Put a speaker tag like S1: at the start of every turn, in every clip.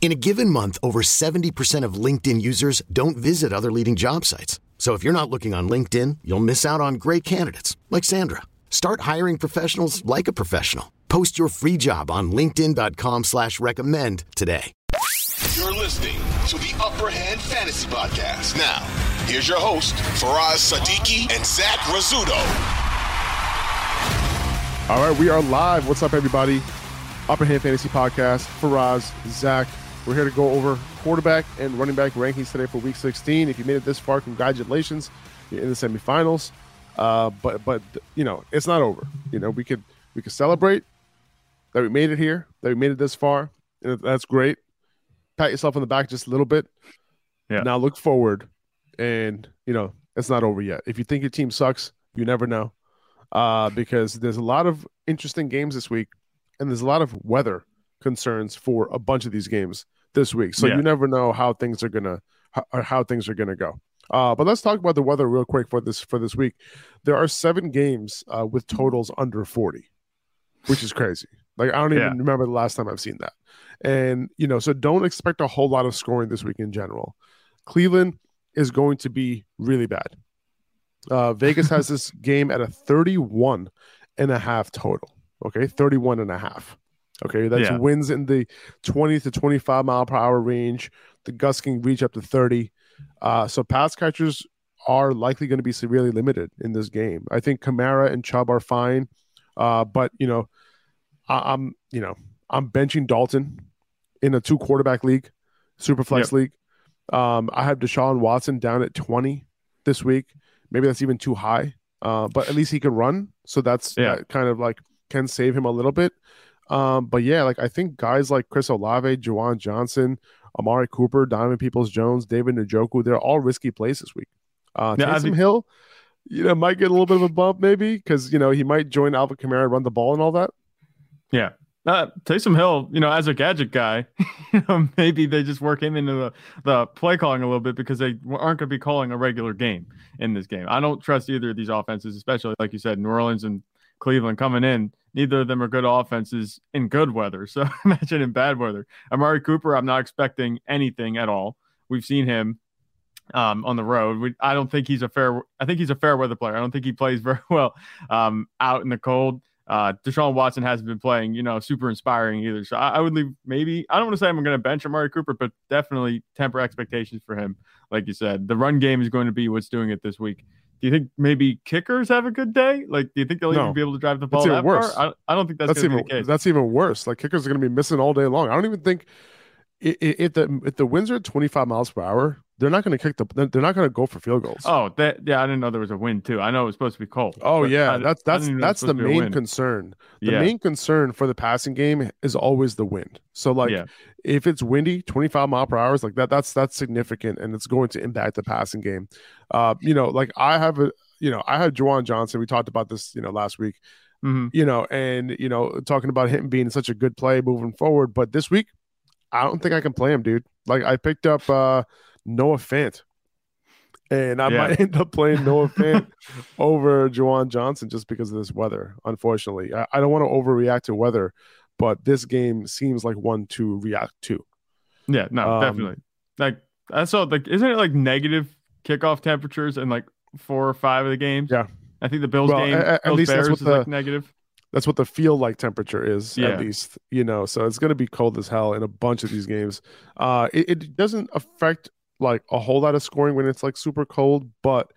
S1: In a given month, over 70% of LinkedIn users don't visit other leading job sites. So if you're not looking on LinkedIn, you'll miss out on great candidates like Sandra. Start hiring professionals like a professional. Post your free job on LinkedIn.com slash recommend today.
S2: You're listening to the Upper Hand Fantasy Podcast. Now, here's your host, Faraz Sadiki and Zach Rizzuto.
S3: All right, we are live. What's up, everybody? Upper Hand Fantasy Podcast. Faraz, Zach. We're here to go over quarterback and running back rankings today for Week 16. If you made it this far, congratulations. You're in the semifinals. Uh, but but you know it's not over. You know we could we could celebrate that we made it here, that we made it this far. And that's great. Pat yourself on the back just a little bit.
S4: Yeah.
S3: Now look forward, and you know it's not over yet. If you think your team sucks, you never know, uh, because there's a lot of interesting games this week, and there's a lot of weather concerns for a bunch of these games this week. So
S4: Yeah.
S3: you never know how things are gonna how, how things are gonna go. Uh, but let's talk about the weather real quick for this for this week. There are seven games uh, with totals under forty, which is crazy. Like I don't even
S4: Yeah.
S3: remember the last time I've seen that. And you know, so don't expect a whole lot of scoring this week in general. Cleveland is going to be really bad. Uh, Vegas has this game at a 31 and a half total. Okay, 31 and a half. Okay, that's
S4: Yeah.
S3: winds in the 20 to 25 mile per hour range. The gusts can reach up to 30. Uh, so pass catchers are likely going to be severely limited in this game. I think Kamara and Chubb are fine, uh, but you know, I, I'm you know I'm benching Dalton in a two quarterback league, super flex
S4: Yep.
S3: league. Um, I have Deshaun Watson down at 20 this week. Maybe that's even too high, uh, but at least he can run, so that's
S4: Yeah.
S3: that kind of like can save him a little bit. Um, but yeah, like I think guys like Chris Olave, Juwan Johnson, Amari Cooper, Diamond Peoples Jones, David Njoku, they're all risky plays this week. Uh,
S4: Yeah,
S3: Taysom
S4: think-
S3: Hill, you know, might get a little bit of a bump maybe because you know he might join Alvin Kamara run the ball and all that.
S4: Yeah. Uh, Taysom Hill, you know, as a gadget guy, you know, maybe they just work him into the, the play calling a little bit because they aren't going to be calling a regular game in this game. I don't trust either of these offenses, especially like you said, New Orleans and Cleveland coming in. Neither of them are good offenses in good weather. So imagine in bad weather. Amari Cooper, I'm not expecting anything at all. We've seen him um, on the road. We, I don't think he's a fair. I think he's a fair weather player. I don't think he plays very well um, out in the cold. Uh, Deshaun Watson hasn't been playing, you know, super inspiring either. So I, I would leave maybe. I don't want to say I'm going to bench Amari Cooper, but definitely temper expectations for him. Like you said, the run game is going to be what's doing it this week. Do you think maybe kickers have a good day? Like, do you think they'll
S3: No.
S4: even be able to drive the
S3: That's
S4: ball
S3: even
S4: that
S3: worse.
S4: far? I, I don't think that's,
S3: That's, even
S4: be the case.
S3: that's even worse. Like kickers are going to be missing all day long. I don't even think if the if the winds are at 25 miles per hour, they're not going to kick the. they're- not going to go for field goals.
S4: Oh, that yeah, I didn't know there was a wind too. I know it was supposed to be cold.
S3: Oh yeah,
S4: I-
S3: that's that's
S4: didn't even know it was
S3: that's the
S4: supposed to be a
S3: main concern. The
S4: Yeah.
S3: main concern for the passing game is always the wind. So like
S4: Yeah.
S3: If it's windy, 25 mile per hour is like that that's that's significant and it's going to impact the passing game. Uh you know, like I have a you know, I had Juwan Johnson. We talked about this, you know, last week.
S4: Mhm.
S3: You know, and you know, talking about him being such a good play moving forward, but this week I don't think I can play him, dude. Like I picked up uh Noah Fant. And I
S4: Yeah.
S3: might end up playing Noah Fant over Juwan Johnson just because of this weather, unfortunately. I, I don't want to overreact to weather, but this game seems like one to react to.
S4: Yeah, no,
S3: Um,
S4: definitely. Like I saw, like, isn't it like negative kickoff temperatures in like four or five of the games?
S3: Yeah.
S4: I think the Bills
S3: Well,
S4: game,
S3: at
S4: Bills
S3: least that's
S4: Bears
S3: what
S4: is
S3: the-
S4: like negative.
S3: That's what the feel like temperature is,
S4: Yeah.
S3: at least, you know. So it's going to be cold as hell in a bunch of these games. Uh, it, it doesn't affect like a whole lot of scoring when it's like super cold, but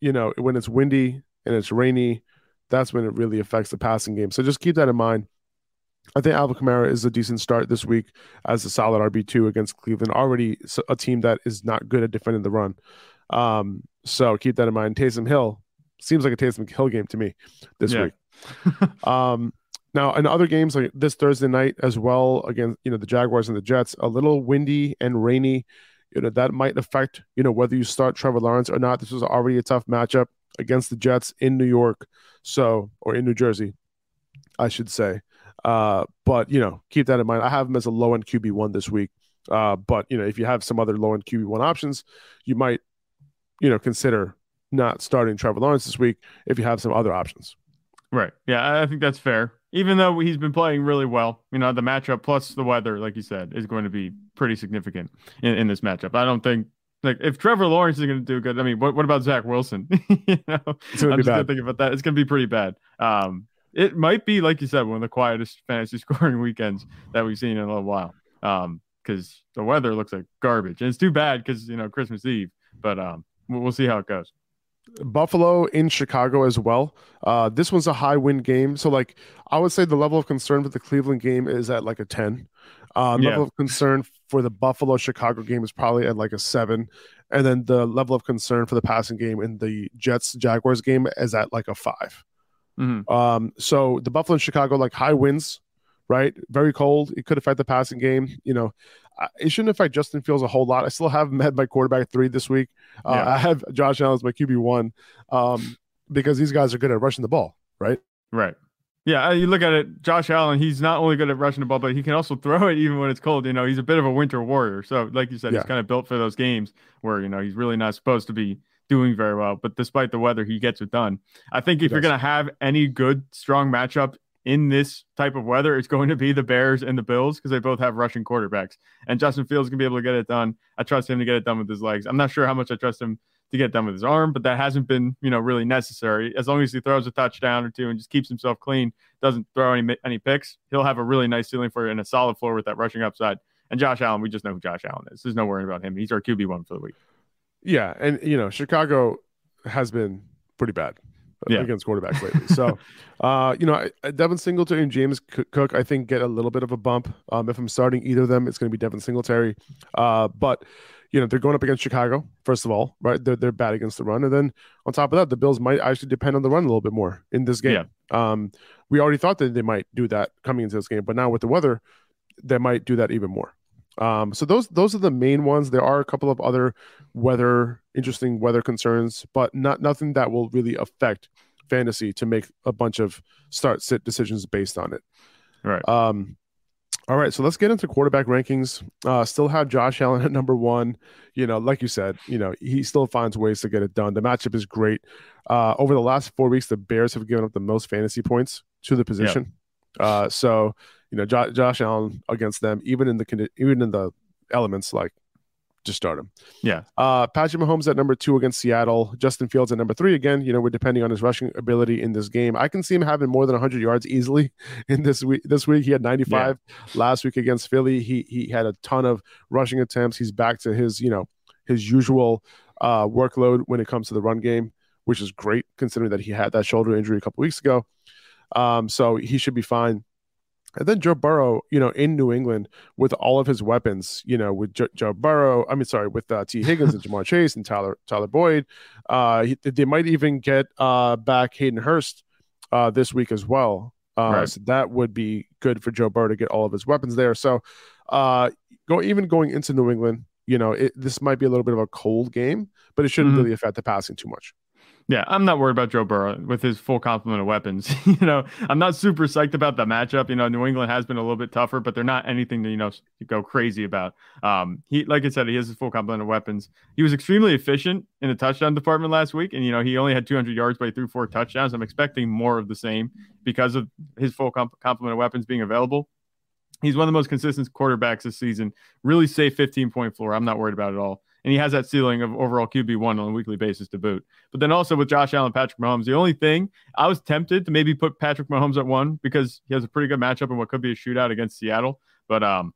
S3: you know, when it's windy and it's rainy, that's when it really affects the passing game. So just keep that in mind. I think Alvin Kamara is a decent start this week as a solid RB two against Cleveland. Already a team that is not good at defending the run. Um, so keep that in mind. Taysom Hill seems like a Taysom Hill game to me this yeah. week. um, now in other games like this Thursday night as well against you know the Jaguars and the Jets, a little windy and rainy. You know that might affect you know whether you start Trevor Lawrence or not. This was already a tough matchup against the Jets in New York, so or in New Jersey, I should say. Uh, but you know, keep that in mind. I have him as a low end QB one this week. Uh, but you know, if you have some other low end QB one options, you might, you know, consider not starting Trevor Lawrence this week if you have some other options.
S4: Right. Yeah, I think that's fair. Even though he's been playing really well, you know, the matchup plus the weather, like you said, is going to be pretty significant in, in this matchup. I don't think like if Trevor Lawrence is going to do good, I mean, what, what about Zach Wilson? you know, I'm just going to think about that. It's going to be pretty bad. Um, it might be like you said one of the quietest fantasy scoring weekends that we've seen in a little while. Um, because the weather looks like garbage, and it's too bad because you know Christmas Eve. But um, we'll see how it goes.
S3: Buffalo in Chicago as well. Uh, this one's a high win game, so like I would say the level of concern for the Cleveland game is at like a ten. Uh, yeah. Level of concern for the Buffalo Chicago game is probably at like a seven, and then the level of concern for the passing game in the Jets Jaguars game is at like a 5
S4: mm-hmm.
S3: Um, so the Buffalo and Chicago like high winds, right? Very cold. It could affect the passing game. You know, it shouldn't affect Justin Fields a whole lot. I still have him at my quarterback three this week. Uh, yeah. I have Josh Allen as my QB one um, because these guys are good at rushing the ball, right?
S4: Right. Yeah, uh, you look at it, Josh Allen, he's not only good at rushing the ball, but he can also throw it even when it's cold. You know, he's a bit of a winter warrior. So, like you said, yeah. he's kind of built for those games where, you know, he's really not supposed to be doing very well. But despite the weather, he gets it done. I think if you're going to have any good, strong matchup in this type of weather, it's going to be the Bears and the Bills because they both have rushing quarterbacks. And Justin Fields can be able to get it done. I trust him to get it done with his legs. I'm not sure how much I trust him to get done with his arm, but that hasn't been, you know, really necessary. As long as he throws a touchdown or two and just keeps himself clean, doesn't throw any any picks, he'll have a really nice ceiling for it and a solid floor with that rushing upside. And Josh Allen, we just know who Josh Allen is. There's no worrying about him. He's our QB one for the week.
S3: Yeah, and you know, Chicago has been pretty bad yeah. against quarterbacks lately. So, uh, you know, Devin Singletary and James Cook, I think, get a little bit of a bump. Um, if I'm starting either of them, it's going to be Devin Singletary. Uh, but you know, they're going up against Chicago, first of all, right? They're, they're bad against the run. And then on top of that, the Bills might actually depend on the run a little bit more in this game. Yeah. Um, we already thought that they might do that coming into this game, but now with the weather, they might do that even more. Um, so those those are the main ones. There are a couple of other weather, interesting weather concerns, but not nothing that will really affect fantasy to make a bunch of start sit decisions based on it.
S4: Right.
S3: Um, all right, so let's get into quarterback rankings. Uh, still have Josh Allen at number one. You know, like you said, you know he still finds ways to get it done. The matchup is great. Uh, over the last four weeks, the Bears have given up the most fantasy points to the position. Yeah. Uh, so you know, jo- Josh Allen against them, even in the even in the elements, like just start him.
S4: Yeah.
S3: Uh, Patrick Mahomes at number two against Seattle. Justin Fields at number three. Again, you know, we're depending on his rushing ability in this game. I can see him having more than 100 yards easily in this week. This week he had 95. Yeah. Last week against Philly, he he had a ton of rushing attempts. He's back to his you know his usual uh, workload when it comes to the run game, which is great considering that he had that shoulder injury a couple weeks ago. Um, so he should be fine. And then Joe Burrow, you know, in New England with all of his weapons, you know, with jo- Joe Burrow, I mean, sorry, with uh, Tee Higgins and Ja'Marr Chase and Tyler Tyler Boyd, uh, he, they might even get uh, back Hayden Hurst uh, this week as well. Uh, right. So that would be good for Joe Burrow to get all of his weapons there. So, uh, go even going into New England, you know, it, this might be a little bit of a cold game, but it shouldn't mm-hmm. really affect the passing too much.
S4: Yeah, I'm not worried about Joe Burrow with his full complement of weapons. you know, I'm not super psyched about the matchup. You know, New England has been a little bit tougher, but they're not anything to you know go crazy about. Um, he, like I said, he has his full complement of weapons. He was extremely efficient in the touchdown department last week, and you know he only had 200 yards, but he threw four touchdowns. I'm expecting more of the same because of his full comp- complement of weapons being available. He's one of the most consistent quarterbacks this season. Really safe 15 point floor. I'm not worried about it at all and he has that ceiling of overall QB one on a weekly basis to boot. But then also with Josh Allen, Patrick Mahomes, the only thing I was tempted to maybe put Patrick Mahomes at one because he has a pretty good matchup in what could be a shootout against Seattle. But um,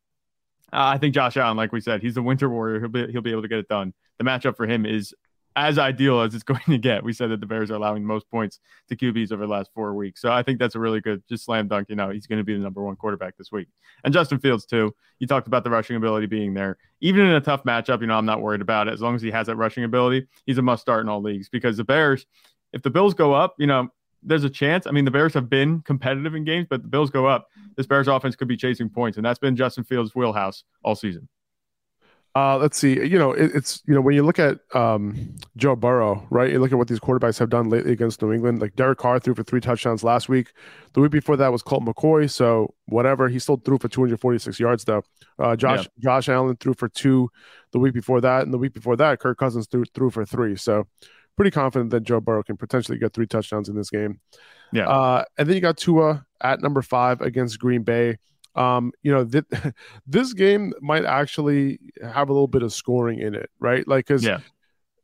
S4: I think Josh Allen, like we said, he's a winter warrior. He'll be he'll be able to get it done. The matchup for him is as ideal as it's going to get. We said that the Bears are allowing most points to QBs over the last four weeks. So I think that's a really good, just slam dunk. You know, he's going to be the number one quarterback this week. And Justin Fields, too. You talked about the rushing ability being there. Even in a tough matchup, you know, I'm not worried about it. As long as he has that rushing ability, he's a must start in all leagues because the Bears, if the Bills go up, you know, there's a chance. I mean, the Bears have been competitive in games, but the Bills go up. This Bears offense could be chasing points, and that's been Justin Fields' wheelhouse all season.
S3: Uh, let's see. You know, it, it's you know when you look at um, Joe Burrow, right? You look at what these quarterbacks have done lately against New England. Like Derek Carr threw for three touchdowns last week. The week before that was Colt McCoy. So whatever, he still threw for 246 yards though. Uh, Josh yeah. Josh Allen threw for two the week before that, and the week before that, Kirk Cousins threw threw for three. So pretty confident that Joe Burrow can potentially get three touchdowns in this game.
S4: Yeah.
S3: Uh, and then you got Tua at number five against Green Bay. Um, you know, th- this game might actually have a little bit of scoring in it, right? Like, because
S4: yeah.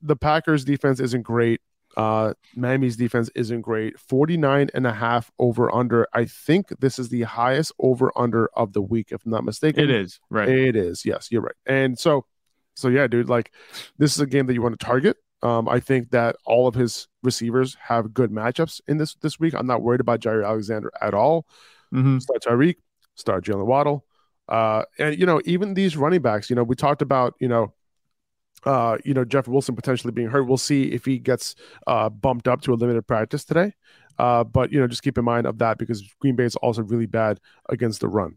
S3: the Packers defense isn't great. Uh, Miami's defense isn't great. 49 and a half over under. I think this is the highest over under of the week, if I'm not mistaken.
S4: It is, right?
S3: It is. Yes, you're right. And so, so yeah, dude, like this is a game that you want to target. Um, I think that all of his receivers have good matchups in this this week. I'm not worried about Jaire Alexander at all.
S4: Mm-hmm.
S3: Start Tyreek, start Jalen Waddle, uh, and you know even these running backs. You know we talked about you know uh, you know Jeff Wilson potentially being hurt. We'll see if he gets uh, bumped up to a limited practice today. Uh, but you know just keep in mind of that because Green Bay is also really bad against the run.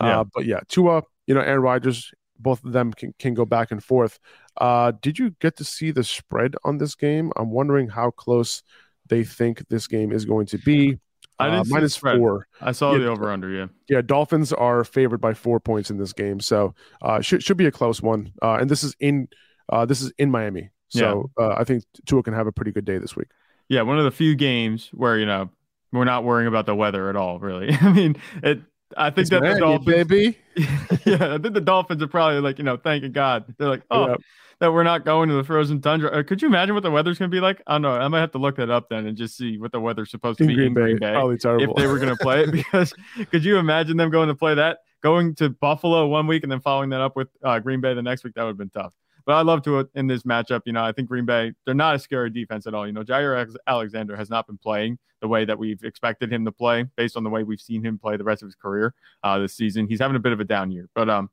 S4: Yeah.
S3: Uh, but yeah, Tua, you know Aaron Rodgers, both of them can, can go back and forth. Uh, did you get to see the spread on this game? I'm wondering how close they think this game is going to be. Uh, minus four.
S4: I saw
S3: Yeah.
S4: the over under. Yeah.
S3: Yeah, Dolphins are favored by four points in this game, so uh, should should be a close one. Uh, and this is in uh, this is in Miami, so uh, I think Tua can have a pretty good day this week.
S4: Yeah. One of the few games where you know we're not worrying about the weather at all. Really. I mean, it. I think
S3: It's
S4: that the
S3: Miami,
S4: Dolphins,
S3: baby.
S4: yeah, I think the Dolphins are probably like, you know, thanking God. They're like, oh, that we're not going to the frozen tundra. Uh, could you imagine what the weather's going to be like? I don't know. I might have to look that up then and just see what the weather's supposed to
S3: In
S4: be
S3: Green
S4: in
S3: Bay,
S4: Green Bay
S3: probably terrible.
S4: if they were going to play it. Because could you imagine them going to play that, going to Buffalo one week and then following that up with uh, Green Bay the next week? That would have been tough. But I love to it in this matchup. You know, I think Green Bay, they're not a scary defense at all. You know, Jaire Alexander has not been playing the way that we've expected him to play based on the way we've seen him play the rest of his career uh, this season. He's having a bit of a down year. But um,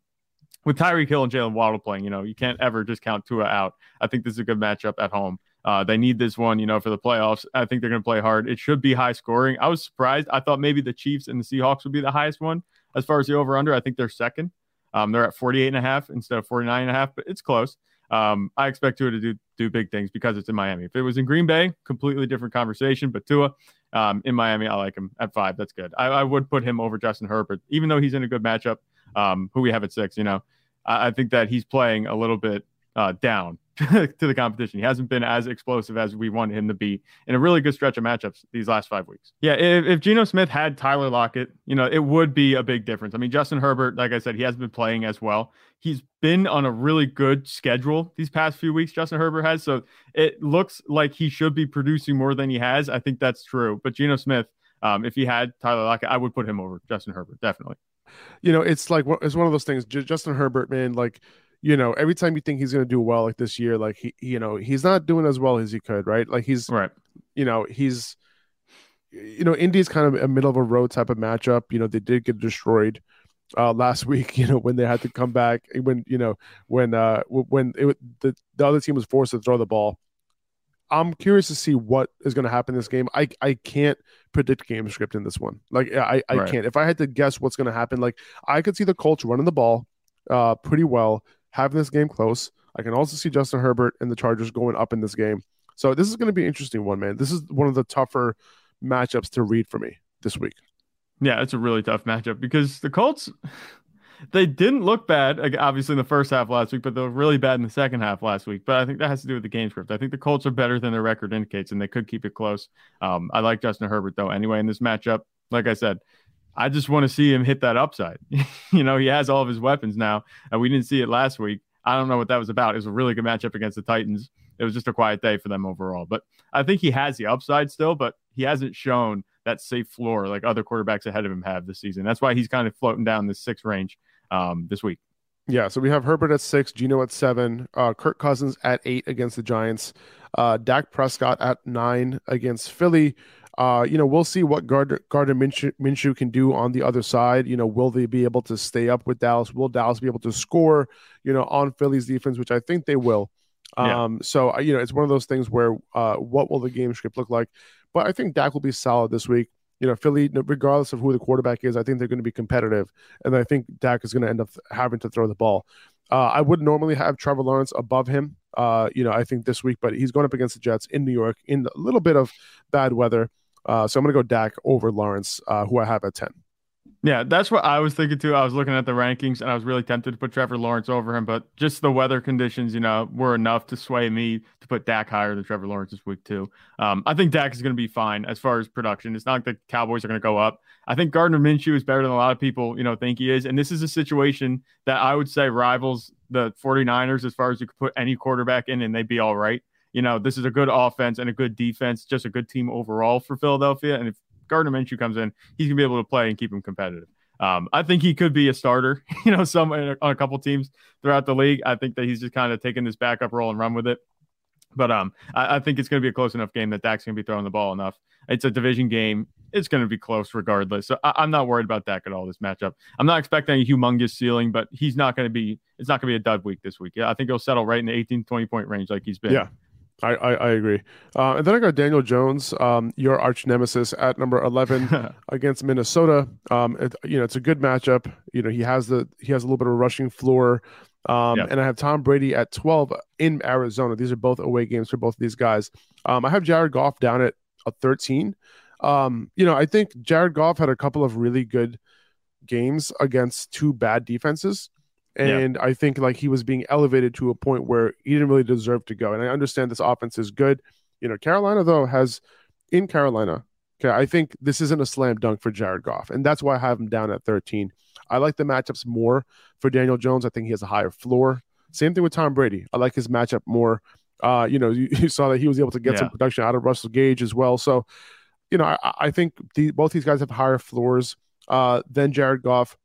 S4: with Tyreek Hill and Jalen Waddle playing, you know, you can't ever just count Tua out. I think this is a good matchup at home. Uh, they need this one, you know, for the playoffs. I think they're going to play hard. It should be high scoring. I was surprised. I thought maybe the Chiefs and the Seahawks would be the highest one as far as the over under. I think they're second. Um, they're at 48 and a half instead of 49 and a half, but it's close. Um, I expect Tua to do do big things because it's in Miami. If it was in Green Bay, completely different conversation. But Tua um, in Miami, I like him at five. That's good. I, I would put him over Justin Herbert, even though he's in a good matchup. Um, who we have at six, you know, I, I think that he's playing a little bit uh, down to the competition. He hasn't been as explosive as we want him to be in a really good stretch of matchups these last five weeks. Yeah, if, if Geno Smith had Tyler Lockett, you know, it would be a big difference. I mean, Justin Herbert, like I said, he hasn't been playing as well. He's been on a really good schedule these past few weeks, Justin Herbert has. So it looks like he should be producing more than he has. I think that's true. But Geno Smith, um, if he had Tyler Lockett, I would put him over Justin Herbert, definitely.
S3: You know, it's like it's one of those things. Justin Herbert, man, like you know, every time you think he's going to do well, like this year, like he, you know, he's not doing as well as he could, right? Like he's,
S4: Right.
S3: you know, he's, you know, Indy's kind of a middle of a road type of matchup. You know, they did get destroyed uh last week. You know, when they had to come back, when you know, when uh when it, the the other team was forced to throw the ball. I'm curious to see what is going to happen in this game. I I can't predict game script in this one. Like I I
S4: Right.
S3: can't. If I had to guess what's going to happen, like I could see the Colts running the ball uh pretty well, having this game close. I can also see Justin Herbert and the Chargers going up in this game. So this is going to be an interesting one, man. This is one of the tougher matchups to read for me this week.
S4: Yeah, it's a really tough matchup because the Colts, they didn't look bad, obviously in the first half last week, but they were really bad in the second half last week. But I think that has to do with the game script. I think the Colts are better than their record indicates, and they could keep it close. Um, I like Justin Herbert though. Anyway, in this matchup, like I said, I just want to see him hit that upside. you know, he has all of his weapons now, and we didn't see it last week. I don't know what that was about. It was a really good matchup against the Titans. It was just a quiet day for them overall. But I think he has the upside still, but he hasn't shown that safe floor like other quarterbacks ahead of him have this season. That's why he's kind of floating down this six range um, this week.
S3: Yeah, so we have Herbert at six, Geno at seven, uh, Kirk Cousins at eight against the Giants, uh, Dak Prescott at nine against Philly. Uh, you know, we'll see what Gardner, Gardner Minshew, Minshew, can do on the other side. You know, will they be able to stay up with Dallas? Will Dallas be able to score, you know, on Philly's defense, which I think they will. Yeah. Um, so, uh, you know, it's one of those things where uh, what will the game script look like? But I think Dak will be solid this week you know, Philly, regardless of who the quarterback is, I think they're going to be competitive, and I think Dak is going to end up having to throw the ball. Uh, I would normally have Trevor Lawrence above him, uh, you know, I think this week, but he's going up against the Jets in New York in a little bit of bad weather. Uh, so I'm going to go Dak over Lawrence, uh, who I have at 10.
S4: Yeah, that's what I was thinking too. I was looking at the rankings and I was really tempted to put Trevor Lawrence over him, but just the weather conditions, you know, were enough to sway me to put Dak higher than Trevor Lawrence this week too. Um, I think Dak is going to be fine as far as production. It's not like the Cowboys are going to go up. I think Gardner Minshew is better than a lot of people, you know, think he is. And this is a situation that I would say rivals the 49ers as far as you could put any quarterback in and they'd be all right. You know, this is a good offense and a good defense, just a good team overall for Philadelphia. And if Gardner Minshew comes in, he's gonna be able to play and keep him competitive. Um, I think he could be a starter, you know, some on a couple teams throughout the league. I think that he's just kind of taking this backup role and run with it. But um, I, I think it's going to be a close enough game that Dak's going to be throwing the ball enough. It's a division game. It's going to be close regardless. So I, am not worried about Dak at all this matchup. I'm not expecting a humongous ceiling, but he's not going to be. It's not going to be a dud week this week. Yeah, I think he'll settle right in the 18, 20 point range like he's been.
S3: Yeah. I, I, I agree. Uh, and then I got Daniel Jones, um, your arch nemesis at number 11 against Minnesota. Um, it, you know, it's a good matchup. You know, he has the, he has a little bit of a rushing floor. Um, yeah. and I have Tom Brady at 12 in Arizona. These are both away games for both of these guys. Um, I have Jared Goff down at a 13. Um, you know, I think Jared Goff had a couple of really good games against two bad defenses and yeah. I think like he was being elevated to a point where he didn't really deserve to go. And I understand this offense is good. You know, Carolina though has in Carolina. Okay, I think this isn't a slam dunk for Jared Goff, and that's why I have him down at 13. I like the matchups more for Daniel Jones. I think he has a higher floor. Same thing with Tom Brady. I like his matchup more. Uh, you know, you, you saw that he was able to get yeah. some production out of Russell Gage as well. So, you know, I, I think the, both these guys have higher floors uh, than Jared Goff.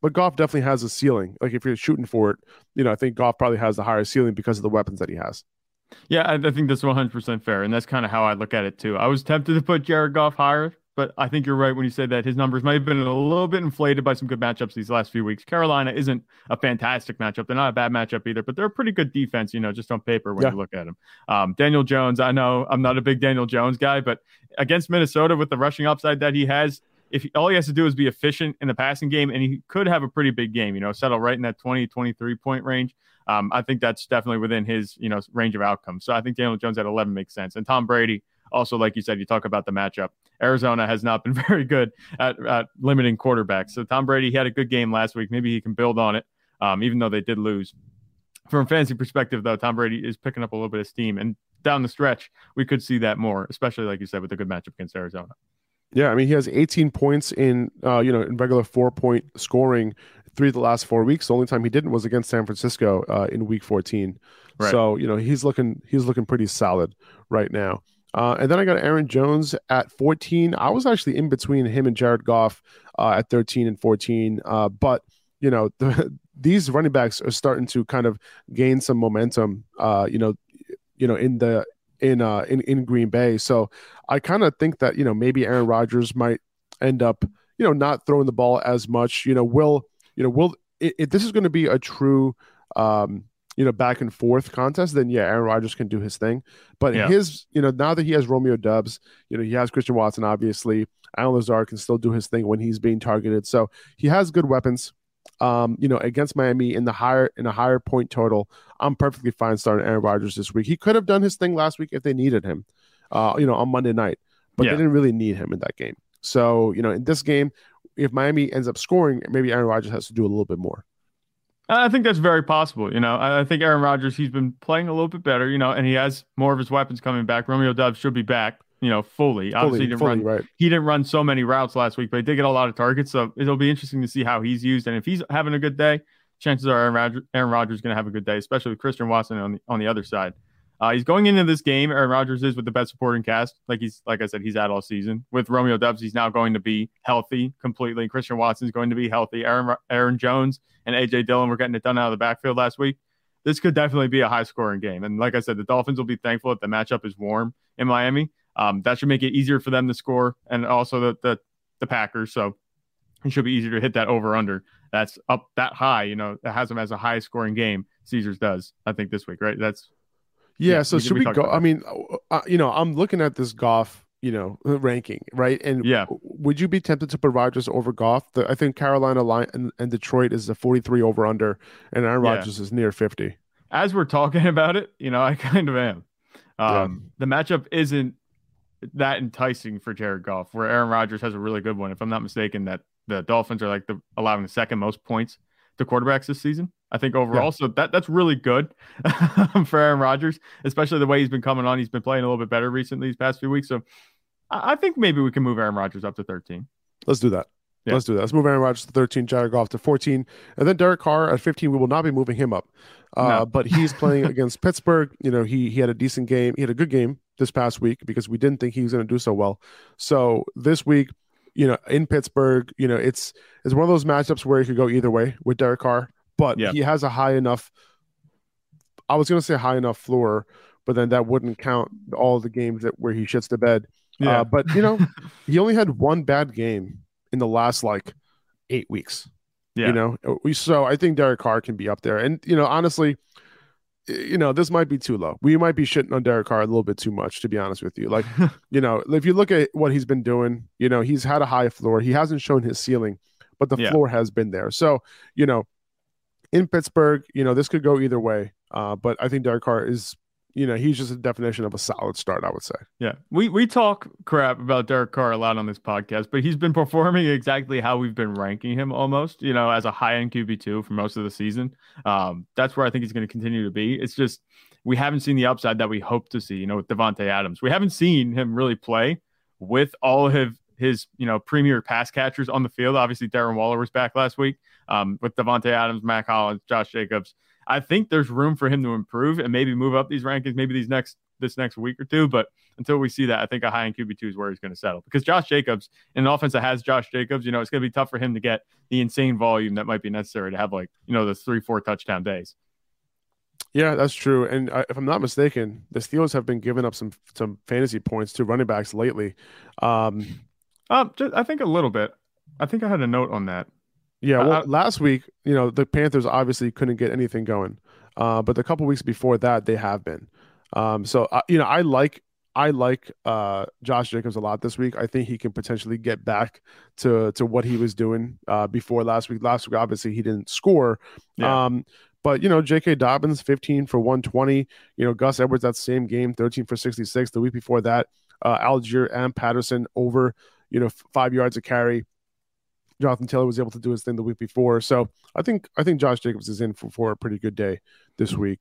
S3: But Goff definitely has a ceiling. Like if you're shooting for it, you know, I think Goff probably has the higher ceiling because of the weapons that he has.
S4: Yeah, I, I think that's 100% fair. And that's kind of how I look at it too. I was tempted to put Jared Goff higher, but I think you're right when you say that his numbers might have been a little bit inflated by some good matchups these last few weeks. Carolina isn't a fantastic matchup. They're not a bad matchup either, but they're a pretty good defense, you know, just on paper when yeah. you look at them. Um, Daniel Jones, I know I'm not a big Daniel Jones guy, but against Minnesota with the rushing upside that he has, if all he has to do is be efficient in the passing game, and he could have a pretty big game, you know, settle right in that 20, 23 point range. Um, I think that's definitely within his, you know, range of outcomes. So I think Daniel Jones at 11 makes sense. And Tom Brady, also, like you said, you talk about the matchup. Arizona has not been very good at, at limiting quarterbacks. So Tom Brady, he had a good game last week. Maybe he can build on it, um, even though they did lose. From a fantasy perspective, though, Tom Brady is picking up a little bit of steam. And down the stretch, we could see that more, especially like you said, with a good matchup against Arizona.
S3: Yeah, I mean he has 18 points in uh, you know in regular four point scoring three of the last four weeks. The only time he didn't was against San Francisco uh, in Week 14. Right. So you know he's looking he's looking pretty solid right now. Uh, and then I got Aaron Jones at 14. I was actually in between him and Jared Goff uh, at 13 and 14. Uh, but you know the, these running backs are starting to kind of gain some momentum. Uh, you know, you know in the in uh in, in Green Bay. So I kind of think that, you know, maybe Aaron Rodgers might end up, you know, not throwing the ball as much. You know, will, you know, will if this is going to be a true um you know, back and forth contest, then yeah, Aaron Rodgers can do his thing. But yeah. his, you know, now that he has Romeo Doubs, you know, he has Christian Watson, obviously. Allen Lazard can still do his thing when he's being targeted. So he has good weapons um, you know, against Miami in the higher in a higher point total, I'm perfectly fine starting Aaron Rodgers this week. He could have done his thing last week if they needed him, uh, you know, on Monday night, but yeah. they didn't really need him in that game. So, you know, in this game, if Miami ends up scoring, maybe Aaron Rodgers has to do a little bit more.
S4: I think that's very possible. You know, I think Aaron Rodgers, he's been playing a little bit better, you know, and he has more of his weapons coming back. Romeo Doubs should be back you know, fully. fully Obviously, he didn't fully, run. Right. He didn't run so many routes last week, but he did get a lot of targets. So it'll be interesting to see how he's used. And if he's having a good day, chances are Aaron Rodgers, Aaron Rodgers is going to have a good day, especially with Christian Watson on the on the other side. Uh, he's going into this game. Aaron Rodgers is with the best supporting cast. Like he's, like I said, he's at all season. With Romeo Doubs, he's now going to be healthy completely. Christian Watson's going to be healthy. Aaron Aaron Jones and AJ Dillon were getting it done out of the backfield last week. This could definitely be a high scoring game. And like I said, the Dolphins will be thankful that the matchup is warm in Miami. Um, that should make it easier for them to score, and also the the, the Packers. So it should be easier to hit that over under. That's up that high. You know, that has them as a high scoring game. Caesars does, I think, this week, right? That's
S3: yeah. yeah so we, should we, we go? I mean, uh, you know, I'm looking at this Goff you know ranking right and
S4: yeah
S3: would you be tempted to put Rodgers over Goff the, I think Carolina line and, and, Detroit is the 43 over under and Aaron Rodgers yeah. is near 50
S4: as we're talking about it you know I kind of am um, yeah. the matchup isn't that enticing for Jared Goff where Aaron Rodgers has a really good one if I'm not mistaken that the Dolphins are like the allowing the second most points to quarterbacks this season. I think overall, yeah. so that that's really good for Aaron Rodgers, especially the way he's been coming on. He's been playing a little bit better recently these past few weeks. So I, I think maybe we can move Aaron Rodgers up to 13.
S3: Let's do that. Yeah. Let's do that. Let's move Aaron Rodgers to 13, Jared Goff to 14, and then Derek Carr at 15. We will not be moving him up, uh, no. but he's playing against Pittsburgh. You know, he he had a decent game. He had a good game this past week because we didn't think he was going to do so well. So this week, you know, in Pittsburgh, you know, it's it's one of those matchups where he could go either way with Derek Carr, but yeah. he has a high enough. I was going to say high enough floor, but then that wouldn't count all the games that where he shits the bed. Yeah. Uh, but you know, he only had one bad game in the last like eight weeks. Yeah. You know, we so I think Derek Carr can be up there. And you know, honestly, you know, this might be too low. We might be shitting on Derek Carr a little bit too much, to be honest with you. Like, you know, if you look at what he's been doing, you know, he's had a high floor. He hasn't shown his ceiling, but the yeah. floor has been there. So, you know, in Pittsburgh, you know, this could go either way. Uh, but I think Derek Carr is you know, he's just a definition of a solid start, I would say.
S4: Yeah. We we talk crap about Derek Carr a lot on this podcast, but he's been performing exactly how we've been ranking him almost, you know, as a high end QB2 for most of the season. Um, that's where I think he's going to continue to be. It's just we haven't seen the upside that we hope to see, you know, with Davante Adams. We haven't seen him really play with all of his, you know, premier pass catchers on the field. Obviously, Darren Waller was back last week um, with Davante Adams, Mack Hollins, Josh Jacobs. I think there's room for him to improve and maybe move up these rankings, maybe these next this next week or two. But until we see that, I think a high end QB two is where he's going to settle because Josh Jacobs in an offense that has Josh Jacobs, you know, it's going to be tough for him to get the insane volume that might be necessary to have like you know those three four touchdown days.
S3: Yeah, that's true. And uh, if I'm not mistaken, the Steelers have been giving up some some fantasy points to running backs lately. Um,
S4: um, just, I think a little bit. I think I had a note on that.
S3: Yeah, well, last week, you know, the Panthers obviously couldn't get anything going, uh, but the couple weeks before that, they have been. Um, so uh, you know, I like I like uh, Josh Jacobs a lot this week. I think he can potentially get back to to what he was doing uh, before last week. Last week, obviously, he didn't score. Yeah. Um, but you know, J.K. Dobbins, 15 for 120. You know, Gus Edwards that same game, 13 for 66. The week before that, uh, Allgeier and Patterson over, you know, five yards of carry. Jonathan Taylor was able to do his thing the week before. So I think I think Josh Jacobs is in for, for a pretty good day this week.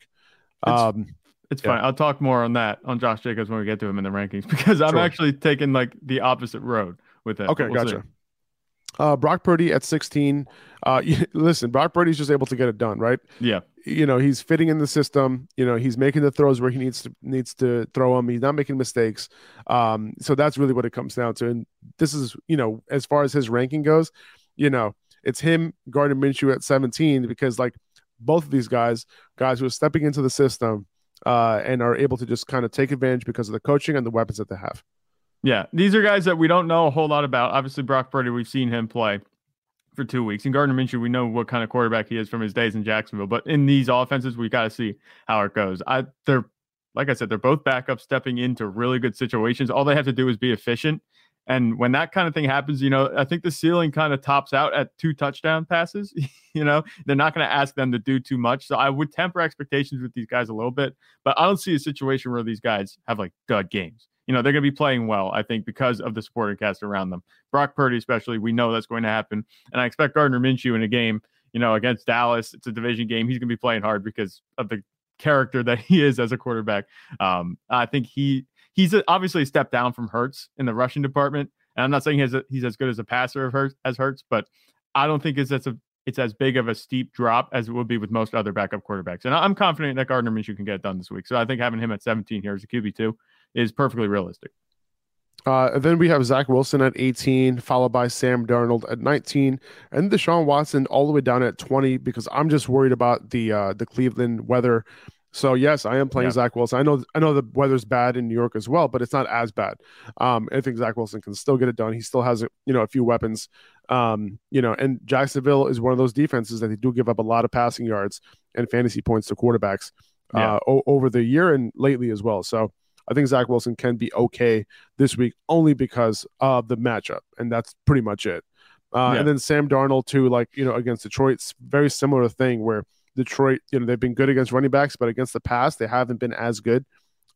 S4: It's, um, it's yeah. fine. I'll talk more on that on Josh Jacobs when we get to him in the rankings because I'm sure. actually taking like the opposite road with it.
S3: Okay, we'll gotcha. See. Uh, Brock Purdy at 16. Uh, listen, Brock Purdy's just able to get it done, right?
S4: Yeah.
S3: You know, he's fitting in the system. You know, he's making the throws where he needs to needs to throw them. He's not making mistakes. Um, so that's really what it comes down to. And this is, you know, as far as his ranking goes, you know, it's him, Gardner Minshew at 17 because like both of these guys, guys who are stepping into the system uh, and are able to just kind of take advantage because of the coaching and the weapons that they have.
S4: Yeah, these are guys that we don't know a whole lot about. Obviously, Brock Purdy, we've seen him play for two weeks. And Gardner Minshew, we know what kind of quarterback he is from his days in Jacksonville. But in these offenses, we got to see how it goes. I they're like I said, they're both backups stepping into really good situations. All they have to do is be efficient. And when that kind of thing happens, you know, I think the ceiling kind of tops out at two touchdown passes. you know, they're not going to ask them to do too much. So I would temper expectations with these guys a little bit, but I don't see a situation where these guys have like dud games you know, they're going to be playing well, I think, because of the supporting cast around them. Brock Purdy, especially, we know that's going to happen. And I expect Gardner Minshew in a game, you know, against Dallas. It's a division game. He's going to be playing hard because of the character that he is as a quarterback. Um, I think he he's obviously a step down from Hurts in the rushing department. And I'm not saying he's, a, he's as good as a passer of Hurts, as Hurts, but I don't think it's that's a it's as big of a steep drop as it would be with most other backup quarterbacks. And I'm confident that Gardner Minshew can get it done this week. So I think having him at 17 here as a QB2 is perfectly realistic.
S3: Uh, then we have Zach Wilson at 18, followed by Sam Darnold at 19, and Deshaun Watson all the way down at 20 because I'm just worried about the uh, the Cleveland weather. So yes, I am playing yeah. Zach Wilson. I know I know the weather's bad in New York as well, but it's not as bad. Um, I think Zach Wilson can still get it done. He still has you know a few weapons. Um, you know, and Jacksonville is one of those defenses that they do give up a lot of passing yards and fantasy points to quarterbacks yeah. uh, o- over the year and lately as well. So I think Zach Wilson can be okay this week only because of the matchup, and that's pretty much it. Uh, yeah. And then Sam Darnold too, like you know, against Detroit, very similar thing where Detroit, you know, they've been good against running backs, but against the pass, they haven't been as good.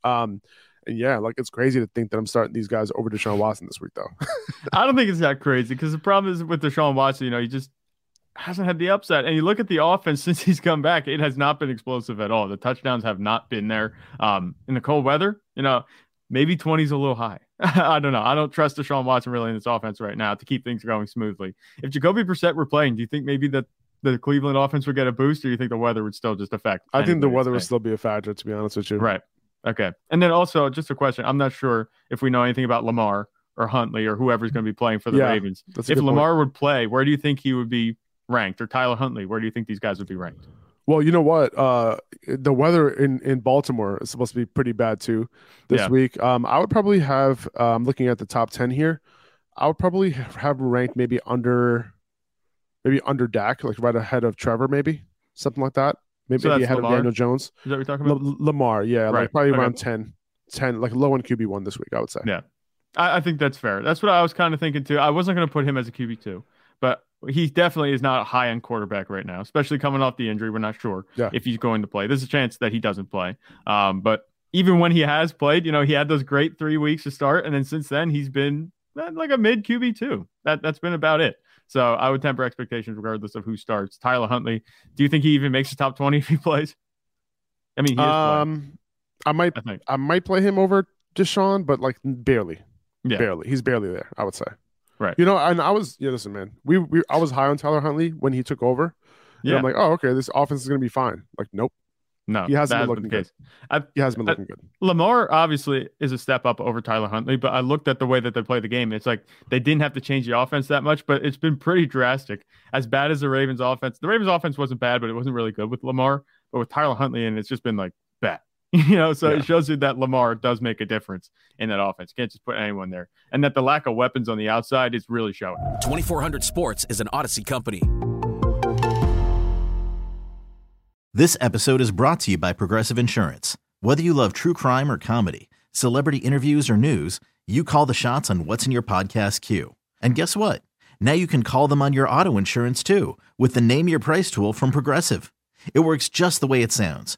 S3: Um, and yeah, like it's crazy to think that I'm starting these guys over Deshaun Watson this week, though.
S4: I don't think it's that crazy because the problem is with Deshaun Watson, you know, he just hasn't had the upset. And you look at the offense since he's come back, it has not been explosive at all. The touchdowns have not been there. Um, in the cold weather, you know, maybe 20 is a little high. I don't know. I don't trust Deshaun Watson really in this offense right now to keep things going smoothly. If Jacoby Brissett were playing, do you think maybe that the Cleveland offense would get a boost, or do you think the weather would still just affect?
S3: I think the weather would still be a factor, to be honest with you.
S4: Right. Okay. And then also, just a question. I'm not sure if we know anything about Lamar or Huntley or whoever's going to be playing for the yeah, Ravens. If Lamar point. would play, where do you think he would be ranked? Or Tyler Huntley, where do you think these guys would be ranked?
S3: Well, you know what? Uh, the weather in, in Baltimore is supposed to be pretty bad too this yeah. week. Um, I would probably have. I'm looking at the top ten here. I would probably have ranked maybe under, maybe under Dak, like right ahead of Trevor, maybe something like that. Maybe, so maybe ahead Lamar? of Daniel Jones.
S4: Is that what you're talking about?
S3: L- Lamar, yeah, right. like probably okay. around 10, 10, like low end QB one this week. I would say.
S4: Yeah, I, I think that's fair. That's what I was kind of thinking too. I wasn't going to put him as a QB two, but he definitely is not a high end quarterback right now, especially coming off the injury. We're not sure yeah. if he's going to play. There's a chance that he doesn't play. Um, but even when he has played, you know, he had those great three weeks to start, and then since then he's been uh, like a mid QB two. That that's been about it. So I would temper expectations regardless of who starts. Tyler Huntley, do you think he even makes the top twenty if he plays? I mean, um,
S3: I might, I, I might play him over Deshaun, but like barely, yeah. barely. He's barely there. I would say.
S4: Right.
S3: You know, and I was yeah, listen, man. We, we I was high on Tyler Huntley when he took over. Yeah. I'm like, oh, okay, this offense is gonna be fine. Like, nope.
S4: No,
S3: he hasn't been looking been good. I, he hasn't been looking good.
S4: Lamar obviously is a step up over Tyler Huntley, but I looked at the way that they play the game. It's like they didn't have to change the offense that much, but it's been pretty drastic. As bad as the Ravens offense, the Ravens offense wasn't bad, but it wasn't really good with Lamar. But with Tyler Huntley, and it's just been like bad. You know, so yeah. it shows you that Lamar does make a difference in that offense. You can't just put anyone there. And that the lack of weapons on the outside is really showing.
S5: 2400 Sports is an Audacy company.
S6: This episode is brought to you by Progressive Insurance. Whether you love true crime or comedy, celebrity interviews or news, you call the shots on what's in your podcast queue. And guess what? Now you can call them on your auto insurance too with the Name Your Price tool from Progressive. It works just the way it sounds